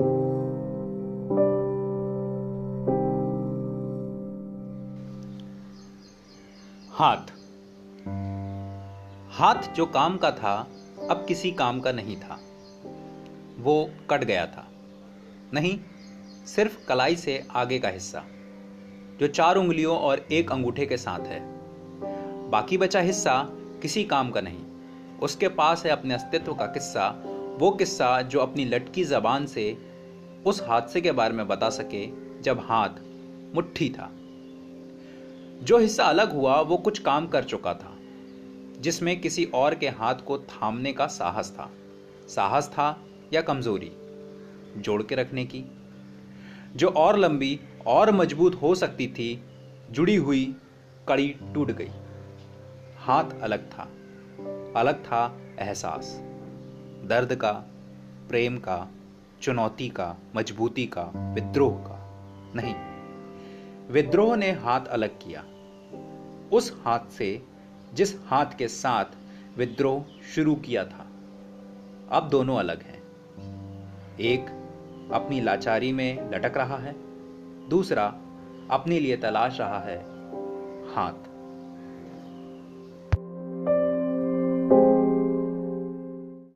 हाथ। हाथ जो काम का था, अब किसी काम का नहीं था। वो कट गया था। नहीं, सिर्फ़ कलाई से आगे का हिस्सा, जो चार उंगलियों और एक अंगूठे के साथ है। बाकी बचा हिस्सा किसी काम का नहीं। उसके पास है अपने अस्तित्व का किस्सा, वो किस्सा जो अपनी लटकी जबान से उस हादसे के बारे में बता सके जब हाथ मुट्ठी था। जो हिस्सा अलग हुआ, वो कुछ काम कर चुका था, जिसमें किसी और के हाथ को थामने का साहस था। साहस था या कमज़ोरी? जोड़ के रखने की। जो और लंबी और मज़बूत हो सकती थी, जुड़ी हुई कड़ी टूट गई। हाथ अलग था। अलग था एहसास। दर्द का, प्रेम का चुनौती का, मजबूती का, विद्रोह का। नहीं, विद्रोह ने हाथ अलग किया। उस हाथ से, जिस हाथ के साथ विद्रोह शुरू किया था, अब दोनों अलग हैं। एक, अपनी लाचारी में लटक रहा है। दूसरा, अपने लिए तलाश रहा है। हाथ।